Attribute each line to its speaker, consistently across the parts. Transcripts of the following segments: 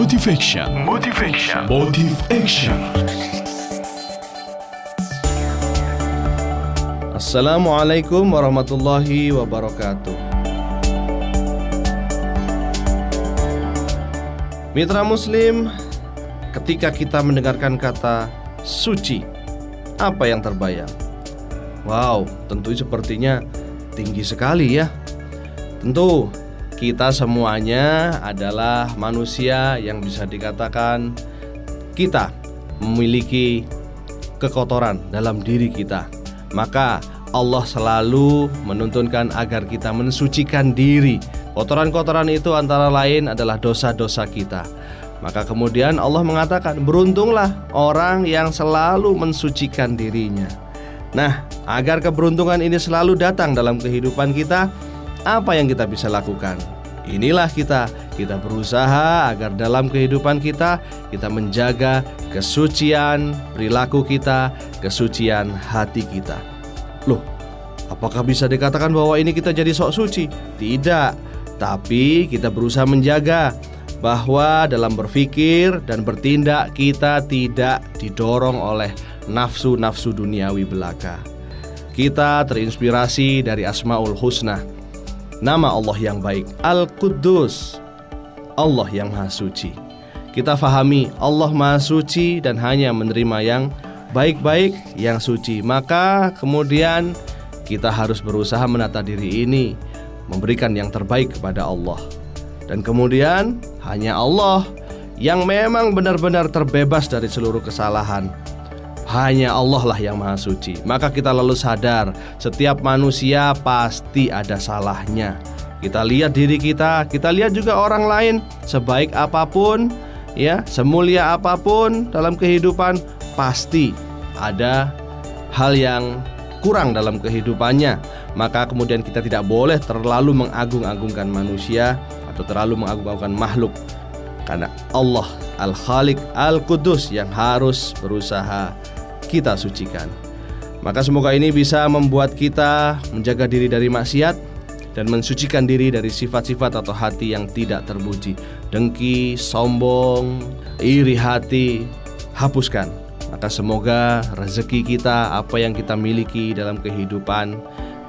Speaker 1: Motivation. Motivation. Motive Action.
Speaker 2: Assalamualaikum warahmatullahi wabarakatuh. Mitra Muslim, ketika kita mendengarkan kata suci, apa yang terbayang? Wow, tentu sepertinya tinggi sekali ya. Tentu kita semuanya adalah manusia yang bisa dikatakan kita memiliki kekotoran dalam diri kita maka Allah selalu menuntunkan agar kita mensucikan diri. Kotoran-kotoran itu antara lain adalah dosa-dosa kita. Maka kemudian Allah mengatakan, "Beruntunglah orang yang selalu mensucikan dirinya." Nah, agar keberuntungan ini selalu datang dalam kehidupan kita, apa yang kita bisa lakukan? Inilah kita, kita berusaha agar dalam kehidupan kita kita menjaga kesucian perilaku kita, kesucian hati kita. Loh, apakah bisa dikatakan bahwa ini kita jadi sok suci? Tidak, tapi kita berusaha menjaga bahwa dalam berpikir dan bertindak kita tidak didorong oleh nafsu-nafsu duniawi belaka. Kita terinspirasi dari Asmaul Husna, nama Allah yang baik, Al-Quddus, Allah yang Maha Suci. Kita fahami Allah Maha Suci dan hanya menerima yang baik-baik yang suci. Maka kemudian kita harus berusaha menata diri ini, memberikan yang terbaik kepada Allah. Dan kemudian hanya Allah yang memang benar-benar terbebas dari seluruh kesalahan. Hanya Allah lah yang maha suci. Maka kita lalu sadar, setiap manusia pasti ada salahnya. Kita lihat diri kita, kita lihat juga orang lain, sebaik apa pun, ya, semulia apa pun dalam kehidupan, pasti ada hal yang kurang dalam kehidupannya. Maka kemudian kita tidak boleh terlalu mengagung-agungkan manusia atau terlalu mengagung-agungkan makhluk. Karena Allah Al-Khaliq Al-Qudus yang harus berusaha kita sucikan. Maka semoga ini bisa membuat kita menjaga diri dari maksiat dan mensucikan diri dari sifat-sifat atau hati yang tidak terpuji. Dengki, sombong, iri hati, hapuskan. Maka semoga rezeki kita, apa yang kita miliki dalam kehidupan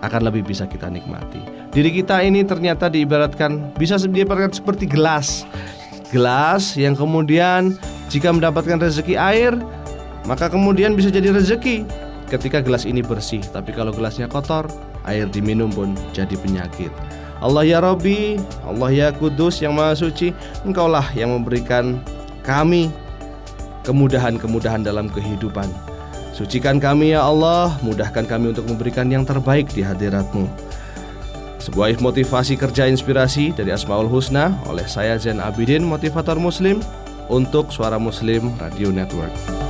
Speaker 2: akan lebih bisa kita nikmati. Diri kita ini ternyata diibaratkan bisa diibaratkan seperti gelas. Gelas yang kemudian jika mendapatkan rezeki air, maka kemudian bisa jadi rezeki ketika gelas ini bersih. Tapi kalau gelasnya kotor, air diminum pun jadi penyakit. Allah ya Robi, Allah ya Kudus yang Maha Suci, Engkaulah yang memberikan kami kemudahan-kemudahan dalam kehidupan. Sucikan kami ya Allah, mudahkan kami untuk memberikan yang terbaik di hadiratmu. Sebuah motivasi kerja inspirasi dari Asmaul Husna oleh saya Zain Abidin, motivator muslim untuk Suara Muslim Radio Network.